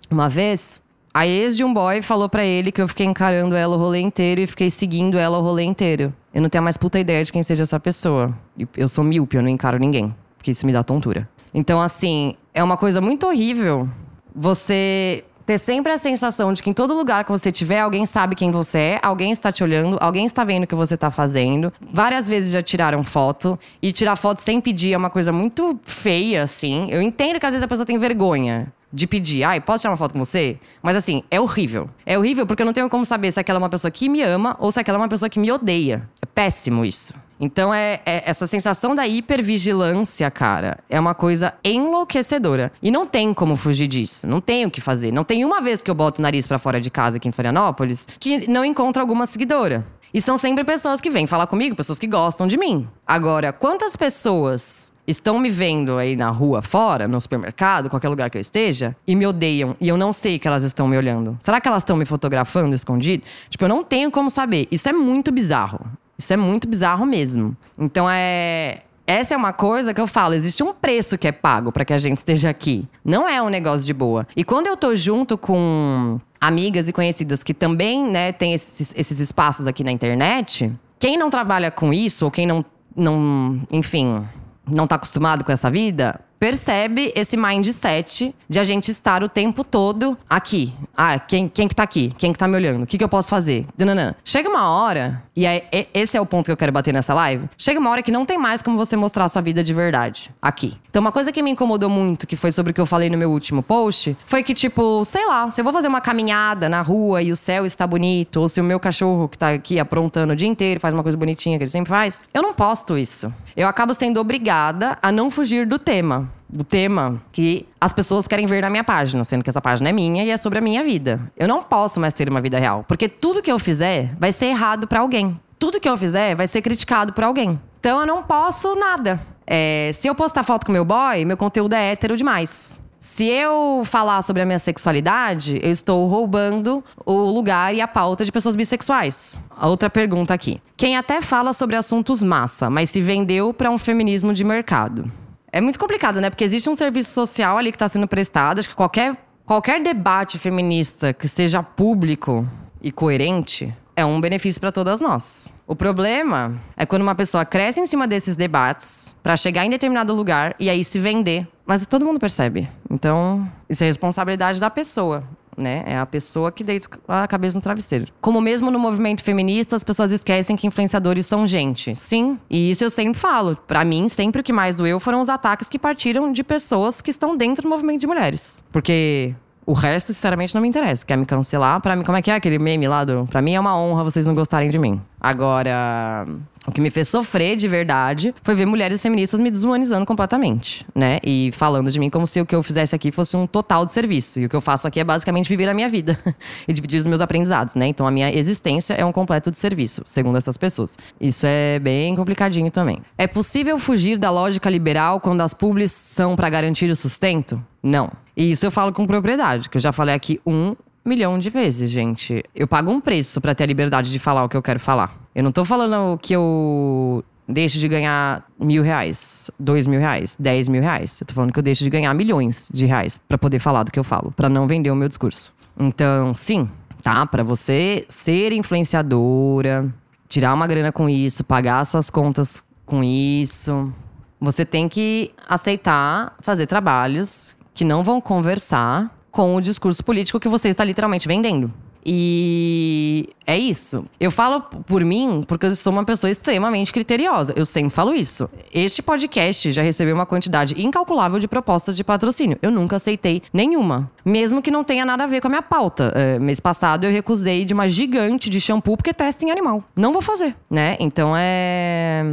uma vez, a ex de um boy falou para ele que eu fiquei encarando ela o rolê inteiro e fiquei seguindo ela o rolê inteiro. Eu não tenho mais puta ideia de quem seja essa pessoa. Eu sou míope, eu não encaro ninguém. Porque isso me dá tontura. Então, assim, é uma coisa muito horrível você ter sempre a sensação de que em todo lugar que você tiver, alguém sabe quem você é, alguém está te olhando, alguém está vendo o que você está fazendo. Várias vezes já tiraram foto. E tirar foto sem pedir é uma coisa muito feia, assim. Eu entendo que às vezes a pessoa tem vergonha de pedir, ai, posso tirar uma foto com você? Mas assim, é horrível. É horrível porque eu não tenho como saber se aquela é uma pessoa que me ama ou se aquela é uma pessoa que me odeia. É péssimo isso. Então é, é, essa sensação da hipervigilância, cara, é uma coisa enlouquecedora. E não tem como fugir disso. Não tem o que fazer. Não tem uma vez que eu boto o nariz para fora de casa aqui em Florianópolis que não encontro alguma seguidora. E são sempre pessoas que vêm falar comigo, pessoas que gostam de mim. Agora, quantas pessoas estão me vendo aí na rua fora, no supermercado, qualquer lugar que eu esteja, e me odeiam, e eu não sei que elas estão me olhando. Será que elas estão me fotografando escondido? Tipo, eu não tenho como saber. Isso é muito bizarro. Isso é muito bizarro mesmo. Então é. Essa é uma coisa que eu falo, existe um preço que é pago para que a gente esteja aqui. Não é um negócio de boa. E quando eu tô junto com amigas e conhecidas que também, né, tem esses, esses espaços aqui na internet, quem não trabalha com isso, ou quem não, não enfim, não tá acostumado com essa vida, percebe esse mindset de a gente estar o tempo todo aqui. Ah, quem, quem que tá aqui? Quem que tá me olhando? O que, que eu posso fazer? Dananã. Chega uma hora, e é, esse é o ponto que eu quero bater nessa live. Chega uma hora que não tem mais como você mostrar a sua vida de verdade aqui. Então, uma coisa que me incomodou muito, que foi sobre o que eu falei no meu último post, foi que, tipo, sei lá, se eu vou fazer uma caminhada na rua e o céu está bonito, ou se o meu cachorro que tá aqui aprontando o dia inteiro faz uma coisa bonitinha que ele sempre faz, eu não posto isso. Eu acabo sendo obrigada a não fugir do tema do tema que as pessoas querem ver na minha página, sendo que essa página é minha e é sobre a minha vida. Eu não posso mais ter uma vida real, porque tudo que eu fizer vai ser errado para alguém. Tudo que eu fizer vai ser criticado por alguém. Então eu não posso nada. É, se eu postar foto com meu boy, meu conteúdo é hétero demais. Se eu falar sobre a minha sexualidade, eu estou roubando o lugar e a pauta de pessoas bissexuais. Outra pergunta aqui. Quem até fala sobre assuntos massa, mas se vendeu para um feminismo de mercado. É muito complicado, né? Porque existe um serviço social ali que está sendo prestado. Acho que qualquer, qualquer debate feminista que seja público e coerente é um benefício para todas nós. O problema é quando uma pessoa cresce em cima desses debates para chegar em determinado lugar e aí se vender. Mas todo mundo percebe. Então, isso é responsabilidade da pessoa né? É a pessoa que deita a cabeça no travesseiro. Como mesmo no movimento feminista, as pessoas esquecem que influenciadores são gente. Sim, e isso eu sempre falo. Para mim, sempre o que mais doeu foram os ataques que partiram de pessoas que estão dentro do movimento de mulheres. Porque o resto, sinceramente, não me interessa. Quer me cancelar? Para mim, como é que é aquele meme lá do. Pra mim é uma honra vocês não gostarem de mim. Agora, o que me fez sofrer de verdade foi ver mulheres feministas me desumanizando completamente, né? E falando de mim como se o que eu fizesse aqui fosse um total de serviço. E o que eu faço aqui é basicamente viver a minha vida e dividir os meus aprendizados, né? Então a minha existência é um completo de serviço, segundo essas pessoas. Isso é bem complicadinho também. É possível fugir da lógica liberal quando as publis são para garantir o sustento? Não. E isso eu falo com propriedade, que eu já falei aqui um milhão de vezes, gente. Eu pago um preço para ter a liberdade de falar o que eu quero falar. Eu não tô falando que eu deixo de ganhar mil reais, dois mil reais, dez mil reais. Eu tô falando que eu deixo de ganhar milhões de reais para poder falar do que eu falo, para não vender o meu discurso. Então, sim, tá? Para você ser influenciadora, tirar uma grana com isso, pagar suas contas com isso, você tem que aceitar fazer trabalhos que não vão conversar com o discurso político que você está literalmente vendendo. E é isso. Eu falo por mim porque eu sou uma pessoa extremamente criteriosa. Eu sempre falo isso. Este podcast já recebeu uma quantidade incalculável de propostas de patrocínio. Eu nunca aceitei nenhuma. Mesmo que não tenha nada a ver com a minha pauta. É, mês passado eu recusei de uma gigante de shampoo porque testa em animal. Não vou fazer, né? Então é.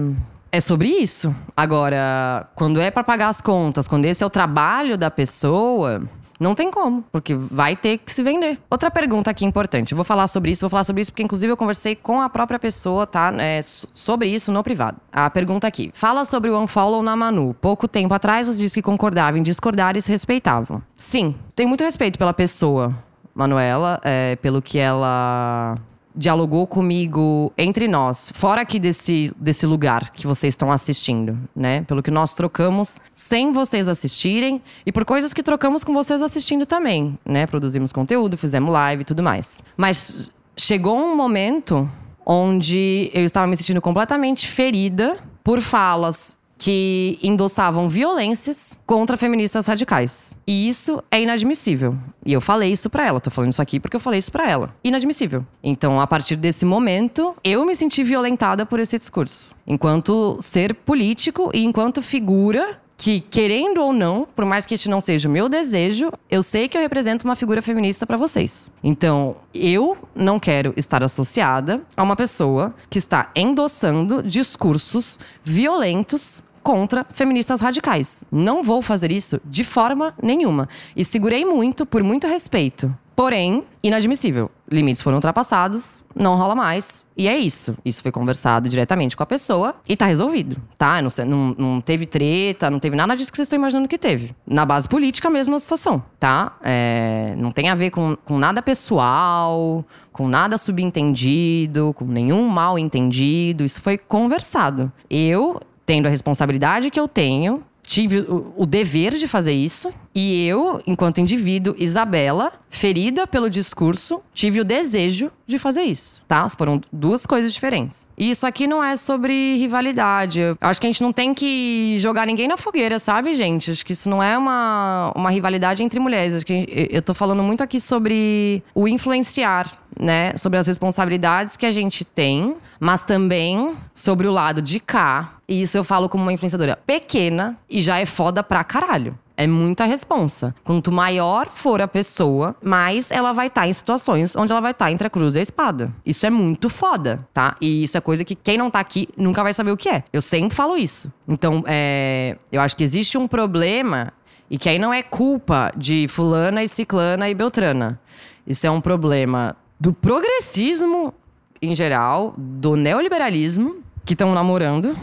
É sobre isso. Agora, quando é para pagar as contas, quando esse é o trabalho da pessoa, não tem como, porque vai ter que se vender. Outra pergunta aqui importante. Eu vou falar sobre isso, vou falar sobre isso porque, inclusive, eu conversei com a própria pessoa, tá? É, sobre isso no privado. A pergunta aqui. Fala sobre o unfollow na Manu. Pouco tempo atrás você disse que concordava em discordar e se respeitavam. Sim, tenho muito respeito pela pessoa, Manuela, é, pelo que ela dialogou comigo entre nós, fora aqui desse, desse lugar que vocês estão assistindo, né? Pelo que nós trocamos sem vocês assistirem e por coisas que trocamos com vocês assistindo também, né? Produzimos conteúdo, fizemos live e tudo mais. Mas chegou um momento onde eu estava me sentindo completamente ferida por falas que endossavam violências contra feministas radicais. E isso é inadmissível. E eu falei isso para ela. Tô falando isso aqui porque eu falei isso para ela. Inadmissível. Então, a partir desse momento, eu me senti violentada por esse discurso. Enquanto ser político e enquanto figura que, querendo ou não, por mais que este não seja o meu desejo, eu sei que eu represento uma figura feminista para vocês. Então, eu não quero estar associada a uma pessoa que está endossando discursos violentos contra feministas radicais. Não vou fazer isso de forma nenhuma. E segurei muito, por muito respeito. Porém, inadmissível. Limites foram ultrapassados, não rola mais. E é isso. Isso foi conversado diretamente com a pessoa e tá resolvido, tá? Não, não, não teve treta, não teve nada disso que vocês estão imaginando que teve. Na base política, mesmo a situação, tá? É, não tem a ver com, com nada pessoal, com nada subentendido, com nenhum mal entendido. Isso foi conversado. Eu tendo a responsabilidade que eu tenho, tive o, o, dever de fazer isso. E eu, enquanto indivíduo, Isabela, ferida pelo discurso, tive o desejo de fazer isso, tá? Foram duas coisas diferentes. E isso aqui não é sobre rivalidade. Eu acho que a gente não tem que jogar ninguém na fogueira, sabe, gente? Acho que isso não é uma, uma rivalidade entre mulheres. Acho que eu tô falando muito aqui sobre o influenciar, né? Sobre as responsabilidades que a gente tem, mas também sobre o lado de cá. E isso eu falo como uma influenciadora pequena e já é foda pra caralho. É muita responsa. Quanto maior for a pessoa, mais ela vai estar tá em situações onde ela vai estar tá entre a cruz e a espada. Isso é muito foda, tá? E isso é coisa que quem não tá aqui nunca vai saber o que é. Eu sempre falo isso. Então, é, eu acho que existe um problema e que aí não é culpa de fulana e ciclana e beltrana. Isso é um problema do progressismo em geral, do neoliberalismo, que estão namorando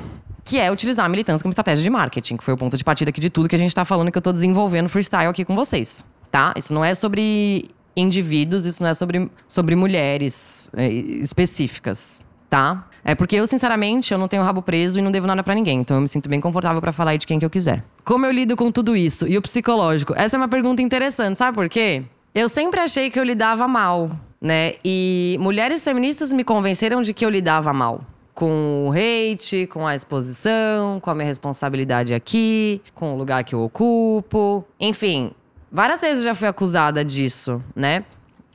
que é utilizar a militância como estratégia de marketing, que foi o ponto de partida aqui de tudo que a gente está falando que eu estou desenvolvendo freestyle aqui com vocês, tá? Isso não é sobre indivíduos, isso não é sobre, sobre mulheres é, específicas, tá? É porque eu, sinceramente, eu não tenho rabo preso e não devo nada para ninguém. Então eu me sinto bem confortável para falar de quem que eu quiser. Como eu lido com tudo isso? E o psicológico? Essa é uma pergunta interessante, sabe por quê? Eu sempre achei que eu lidava mal, né? E mulheres feministas me convenceram de que eu lidava mal com o hate, com a exposição, com a minha responsabilidade aqui, com o lugar que eu ocupo. Enfim, várias vezes já fui acusada disso, né?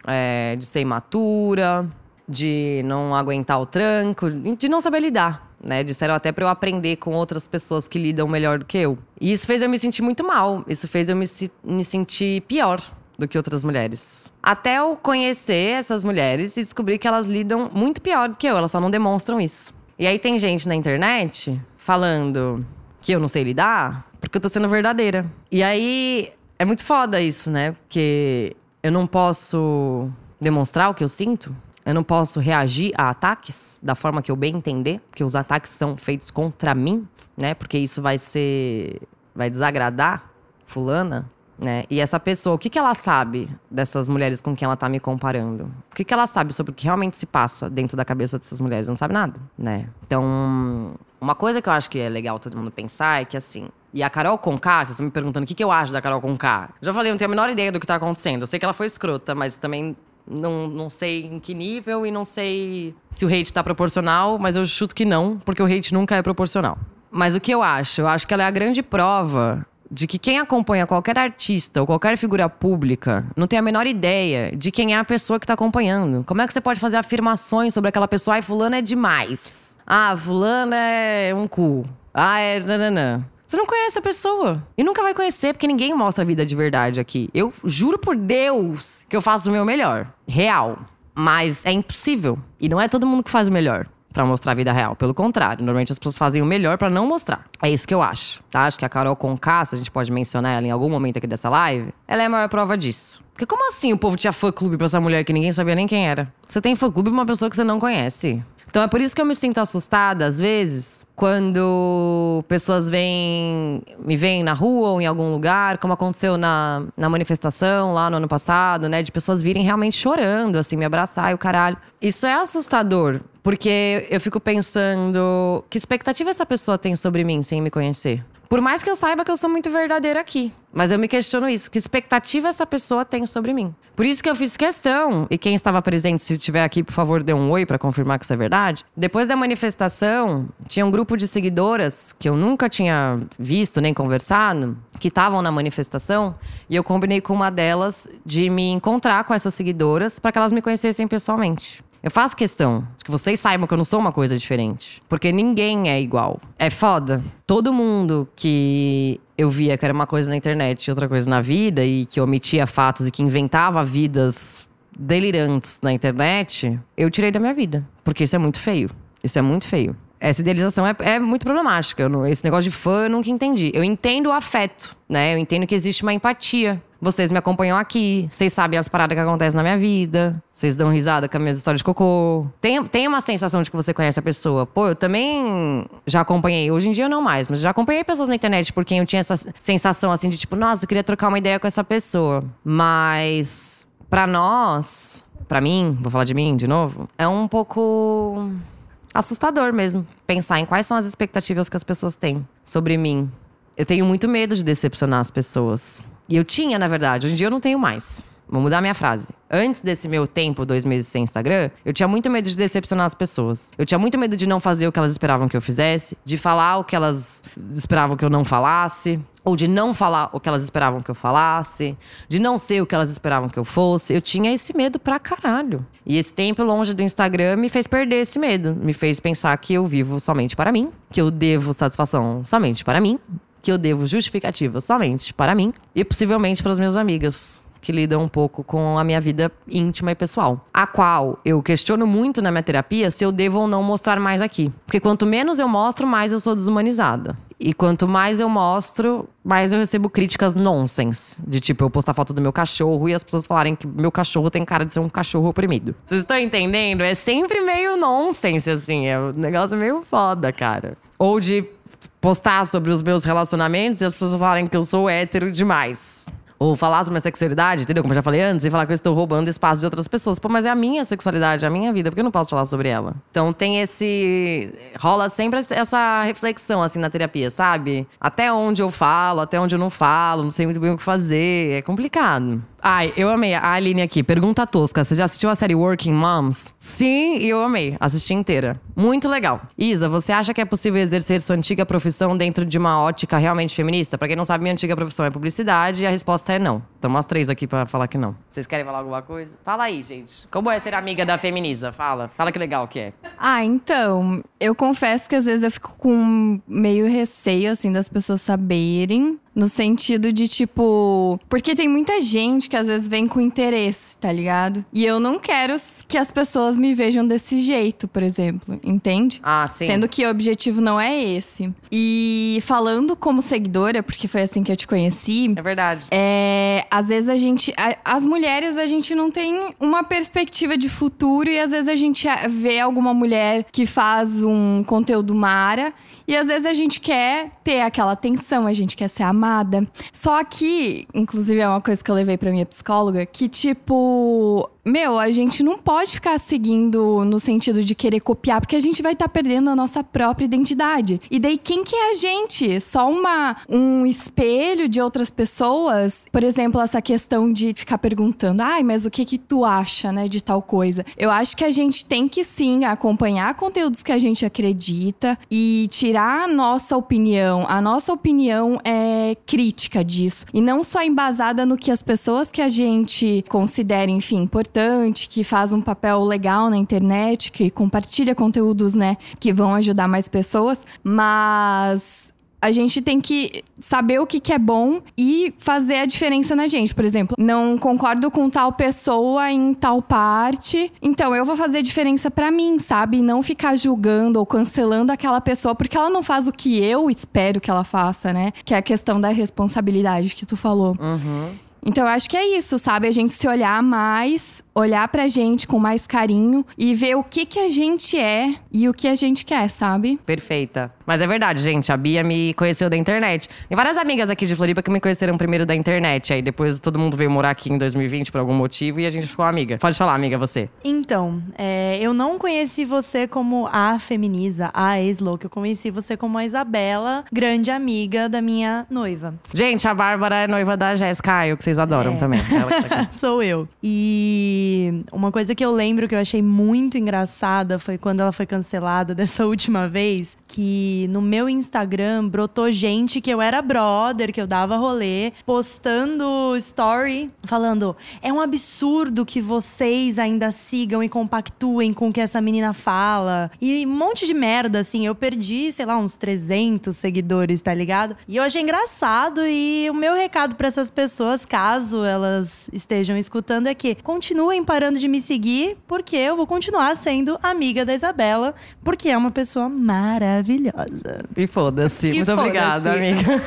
É, de ser imatura, de não aguentar o tranco, de não saber lidar. Né, disseram até para eu aprender com outras pessoas que lidam melhor do que eu. E isso fez eu me sentir muito mal. Isso fez eu me, me sentir pior do que outras mulheres. Até eu conhecer essas mulheres e descobrir que elas lidam muito pior do que eu, elas só não demonstram isso. E aí tem gente na internet falando que eu não sei lidar porque eu tô sendo verdadeira. E aí é muito foda isso, né? Porque eu não posso demonstrar o que eu sinto. Eu não posso reagir a ataques da forma que eu bem entender, porque os ataques são feitos contra mim, né? Porque isso vai ser. vai desagradar fulana né? E essa pessoa, o que, que ela sabe dessas mulheres com quem ela tá me comparando? O que, que ela sabe sobre o que realmente se passa dentro da cabeça dessas mulheres? Não sabe nada, né? Então, uma coisa que eu acho que é legal todo mundo pensar é que assim. E a Carol Conká, vocês estão me perguntando o que, que eu acho da Carol Conká. Já falei, eu não tenho a menor ideia do que tá acontecendo. Eu sei que ela foi escrota, mas também Não, não sei em que nível e não sei se o hate tá proporcional, mas eu chuto que não, porque o hate nunca é proporcional. Mas o que eu acho? Eu acho que ela é a grande prova de que quem acompanha qualquer artista ou qualquer figura pública não tem a menor ideia de quem é a pessoa que está acompanhando. Como é que você pode fazer afirmações sobre aquela pessoa? Ai, fulano é demais. Ah, fulano é um cu. Ah, é nananã. Você não conhece a pessoa. E nunca vai conhecer, porque ninguém mostra a vida de verdade aqui. Eu juro por Deus que eu faço o meu melhor. Real. Mas é impossível. E não é todo mundo que faz o melhor para mostrar a vida real. Pelo contrário, normalmente as pessoas fazem o melhor para não mostrar. É isso que eu acho, tá? Acho que a Carol Conká, se a gente pode mencionar ela em algum momento aqui dessa live, ela é a maior prova disso. Porque como assim o povo tinha fã-clube pra essa mulher que ninguém sabia nem quem era? Você tem fã-clube pra uma pessoa que você não conhece. Então é por isso que eu me sinto assustada, às vezes, quando pessoas vêm, me veem na rua ou em algum lugar, como aconteceu na, na manifestação lá no ano passado, né? De pessoas virem realmente chorando, assim, me abraçar e o caralho. Isso é assustador, porque eu fico pensando que expectativa essa pessoa tem sobre mim sem me conhecer. Por mais que eu saiba que eu sou muito verdadeira aqui. Mas eu me questiono isso. Que expectativa essa pessoa tem sobre mim? Por isso que eu fiz questão. E quem estava presente, se estiver aqui, por favor, dê um oi para confirmar que isso é verdade. Depois da manifestação, tinha um grupo de seguidoras que eu nunca tinha visto nem conversado, que estavam na manifestação. E eu combinei com uma delas de me encontrar com essas seguidoras para que elas me conhecessem pessoalmente. Eu faço questão de que vocês saibam que eu não sou uma coisa diferente. Porque ninguém é igual. É foda. Todo mundo que eu via que era uma coisa na internet e outra coisa na vida, e que omitia fatos e que inventava vidas delirantes na internet, eu tirei da minha vida. Porque isso é muito feio. Isso é muito feio. Essa idealização é, é muito problemática. Não- esse negócio de fã eu nunca entendi. Eu entendo o afeto, né? Eu entendo que existe uma empatia. Vocês me acompanham aqui, vocês sabem as paradas que acontecem na minha vida, vocês dão risada com as minhas histórias de cocô. Tem, tem uma sensação de que você conhece a pessoa. Pô, eu também já acompanhei, hoje em dia não mais, mas já acompanhei pessoas na internet por quem eu tinha essa sensação assim de tipo, nossa, eu queria trocar uma ideia com essa pessoa. Mas, pra nós, pra mim, vou falar de mim de novo, é um pouco assustador mesmo pensar em quais são as expectativas que as pessoas têm sobre mim. Eu tenho muito medo de decepcionar as pessoas. E eu tinha, na verdade, hoje em dia eu não tenho mais. Vou mudar minha frase. Antes desse meu tempo, dois meses sem Instagram, eu tinha muito medo de decepcionar as pessoas. Eu tinha muito medo de não fazer o que elas esperavam que eu fizesse, de falar o que elas esperavam que eu não falasse, ou de não falar o que elas esperavam que eu falasse, de não ser o que elas esperavam que eu fosse. Eu tinha esse medo pra caralho. E esse tempo longe do Instagram me fez perder esse medo. Me fez pensar que eu vivo somente para mim, que eu devo satisfação somente para mim, que eu devo justificativa somente para mim e possivelmente para as minhas amigas. Que lidam um pouco com a minha vida íntima e pessoal. A qual eu questiono muito na minha terapia se eu devo ou não mostrar mais aqui. Porque quanto menos eu mostro, mais eu sou desumanizada. E quanto mais eu mostro, mais eu recebo críticas nonsense. De tipo, eu postar foto do meu cachorro e as pessoas falarem que meu cachorro tem cara de ser um cachorro oprimido. Vocês estão entendendo? É sempre meio nonsense, assim. É um negócio meio foda, cara. Ou de postar sobre os meus relacionamentos e as pessoas falarem que eu sou hétero demais. Ou falar sobre minha sexualidade, entendeu? Como eu já falei antes, e falar que eu estou roubando espaço de outras pessoas. Pô, mas é a minha sexualidade, é a minha vida, por que eu não posso falar sobre ela? Então tem esse. rola sempre essa reflexão, assim, na terapia, sabe? Até onde eu falo, até onde eu não falo, não sei muito bem o que fazer. É complicado. Ai, eu amei. A Aline aqui, pergunta tosca. Você já assistiu a série Working Moms? Sim, eu amei. Assisti inteira. Muito legal. Isa, você acha que é possível exercer sua antiga profissão dentro de uma ótica realmente feminista? Pra quem não sabe, minha antiga profissão é publicidade e a resposta é não. Estamos as três aqui pra falar que não. Vocês querem falar alguma coisa? Fala aí, gente. Como é ser amiga da Feminiza? Fala. Fala que legal que é. Ah, então, eu confesso que às vezes eu fico com meio receio, assim, das pessoas saberem. No sentido de, tipo. Porque tem muita gente que às vezes vem com interesse, tá ligado? E eu não quero que as pessoas me vejam desse jeito, por exemplo. Entende? Ah, sim. Sendo que o objetivo não é esse. E falando como seguidora, porque foi assim que eu te conheci. É verdade. É, às vezes a gente. a- as mulheres, a gente não tem uma perspectiva de futuro e às vezes a gente vê alguma mulher que faz um conteúdo mara e às vezes a gente quer ter aquela atenção, a gente quer ser amada. Só que, inclusive, é uma coisa que eu levei pra minha psicóloga, que tipo. Meu, a gente não pode ficar seguindo no sentido de querer copiar, porque a gente vai estar tá perdendo a nossa própria identidade. E daí, quem que é a gente? Só uma, um espelho de outras pessoas? Por exemplo, essa questão de ficar perguntando, ai, mas o que que tu acha, né, de tal coisa? Eu acho que a gente tem que sim acompanhar conteúdos que a gente acredita e tirar a nossa opinião. A nossa opinião é crítica disso. E não só embasada no que as pessoas que a gente considera, enfim, importante, que faz um papel legal na internet, que compartilha conteúdos, né, que vão ajudar mais pessoas, mas a gente tem que saber o que, que é bom e fazer a diferença na gente. Por exemplo, não concordo com tal pessoa em tal parte, então eu vou fazer diferença para mim, sabe? E não ficar julgando ou cancelando aquela pessoa porque ela não faz o que eu espero que ela faça, né? Que é a questão da responsabilidade que tu falou. Uhum. Então eu acho que é isso, sabe? A gente se olhar mais, olhar pra gente com mais carinho e ver o que que a gente é e o que a gente quer, sabe? Perfeita. Mas é verdade, gente. A Bia me conheceu da internet. Tem várias amigas aqui de Floripa que me conheceram primeiro da internet. Aí depois todo mundo veio morar aqui em 2020 por algum motivo e a gente ficou amiga. Pode falar, amiga, você. Então, é, eu não conheci você como a Feminiza, a ex-louca. Eu conheci você como a Isabela, grande amiga da minha noiva. Gente, a Bárbara é noiva da Jéssica Ayo, que vocês adoram É. também. Ela que tá aqui. Sou eu. E uma coisa que eu lembro que eu achei muito engraçada foi quando ela foi cancelada dessa última vez, que no meu Instagram brotou gente que eu era brother, que eu dava rolê, postando story, falando: é um absurdo que vocês ainda sigam e compactuem com o que essa menina fala. E um monte de merda, assim. Eu perdi, sei lá, uns 300 seguidores, tá ligado? E eu achei engraçado. E o meu recado pra essas pessoas, caso elas estejam escutando, é que continuem parando de me seguir, porque eu vou continuar sendo amiga da Isabela, porque é uma pessoa maravilhosa. E foda-se. Muito foda-se. obrigada, amiga.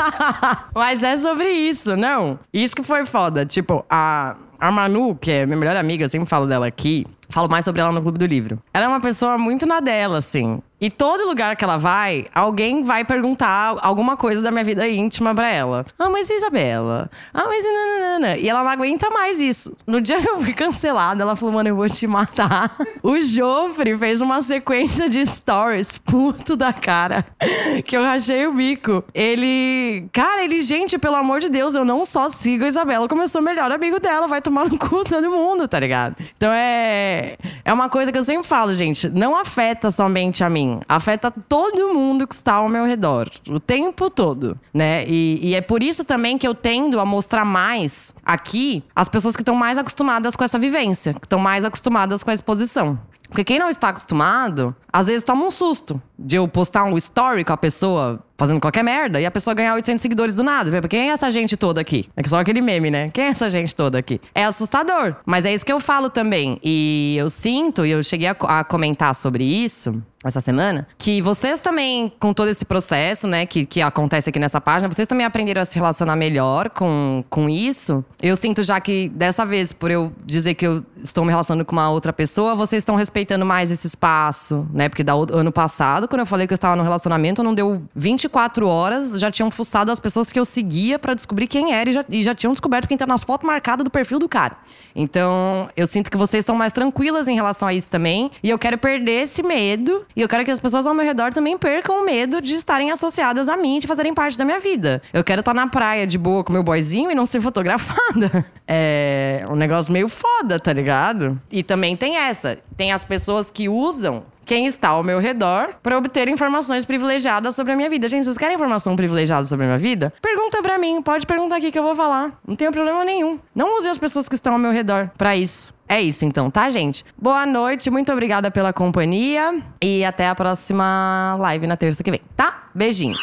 Mas é sobre isso, não. Isso que foi foda. Tipo, a, a Manu, que é minha melhor amiga, eu sempre falo dela aqui. Falo mais sobre ela no Clube do Livro. Ela é uma pessoa muito na dela, assim. E todo lugar que ela vai, alguém vai perguntar alguma coisa da minha vida íntima pra ela. Ah, mas Isabela? Ah, mas. nananana. E ela não aguenta mais isso. No dia que eu fui cancelada, ela falou, mano, eu vou te matar. O Jofre fez uma sequência de stories puto da cara. Que eu rachei o bico. Ele. Cara, ele, gente, pelo amor de Deus, eu não só sigo a Isabela, como eu sou o melhor amigo dela. Vai tomar no cu todo mundo, tá ligado? Então é. É uma coisa que eu sempre falo, gente. Não afeta somente a mim. Afeta todo mundo que está ao meu redor. O tempo todo, né? E, e é por isso também que eu tendo a mostrar mais aqui as pessoas que estão mais acostumadas com essa vivência, que estão mais acostumadas com a exposição. Porque quem não está acostumado, às vezes toma um susto de eu postar um story com a pessoa fazendo qualquer merda e a pessoa ganhar 800 seguidores do nada. Quem é essa gente toda aqui? É só aquele meme, né? Quem é essa gente toda aqui? É assustador. Mas é isso que eu falo também. E eu sinto, e eu cheguei a, a comentar sobre isso essa semana, que vocês também, com todo esse processo, né, que, que acontece aqui nessa página, vocês também aprenderam a se relacionar melhor com, com isso. Eu sinto já que dessa vez, por eu dizer que eu estou me relacionando com uma outra pessoa, vocês estão respeitando mais esse espaço, né? Porque da, ano passado, quando eu falei que eu estava no relacionamento, não deu 24 horas, já tinham fuçado as pessoas que eu seguia pra descobrir quem era e já, e já tinham descoberto quem tá nas fotos marcadas do perfil do cara. Então, eu sinto que vocês estão mais tranquilas em relação a isso também. E eu quero perder esse medo. E eu quero que as pessoas ao meu redor também percam o medo de estarem associadas a mim, de fazerem parte da minha vida. Eu quero estar na praia de boa com meu boyzinho e não ser fotografada. É um negócio meio foda, tá ligado? E também tem essa. Tem as pessoas que usam quem está ao meu redor para obter informações privilegiadas sobre a minha vida. Gente, vocês querem informação privilegiada sobre a minha vida? Pergunta pra mim, pode perguntar aqui que eu vou falar. Não tem problema nenhum. Não use as pessoas que estão ao meu redor pra isso. É isso então, tá, gente? Boa noite, muito obrigada pela companhia e até a próxima live na terça que vem, tá? Beijinho.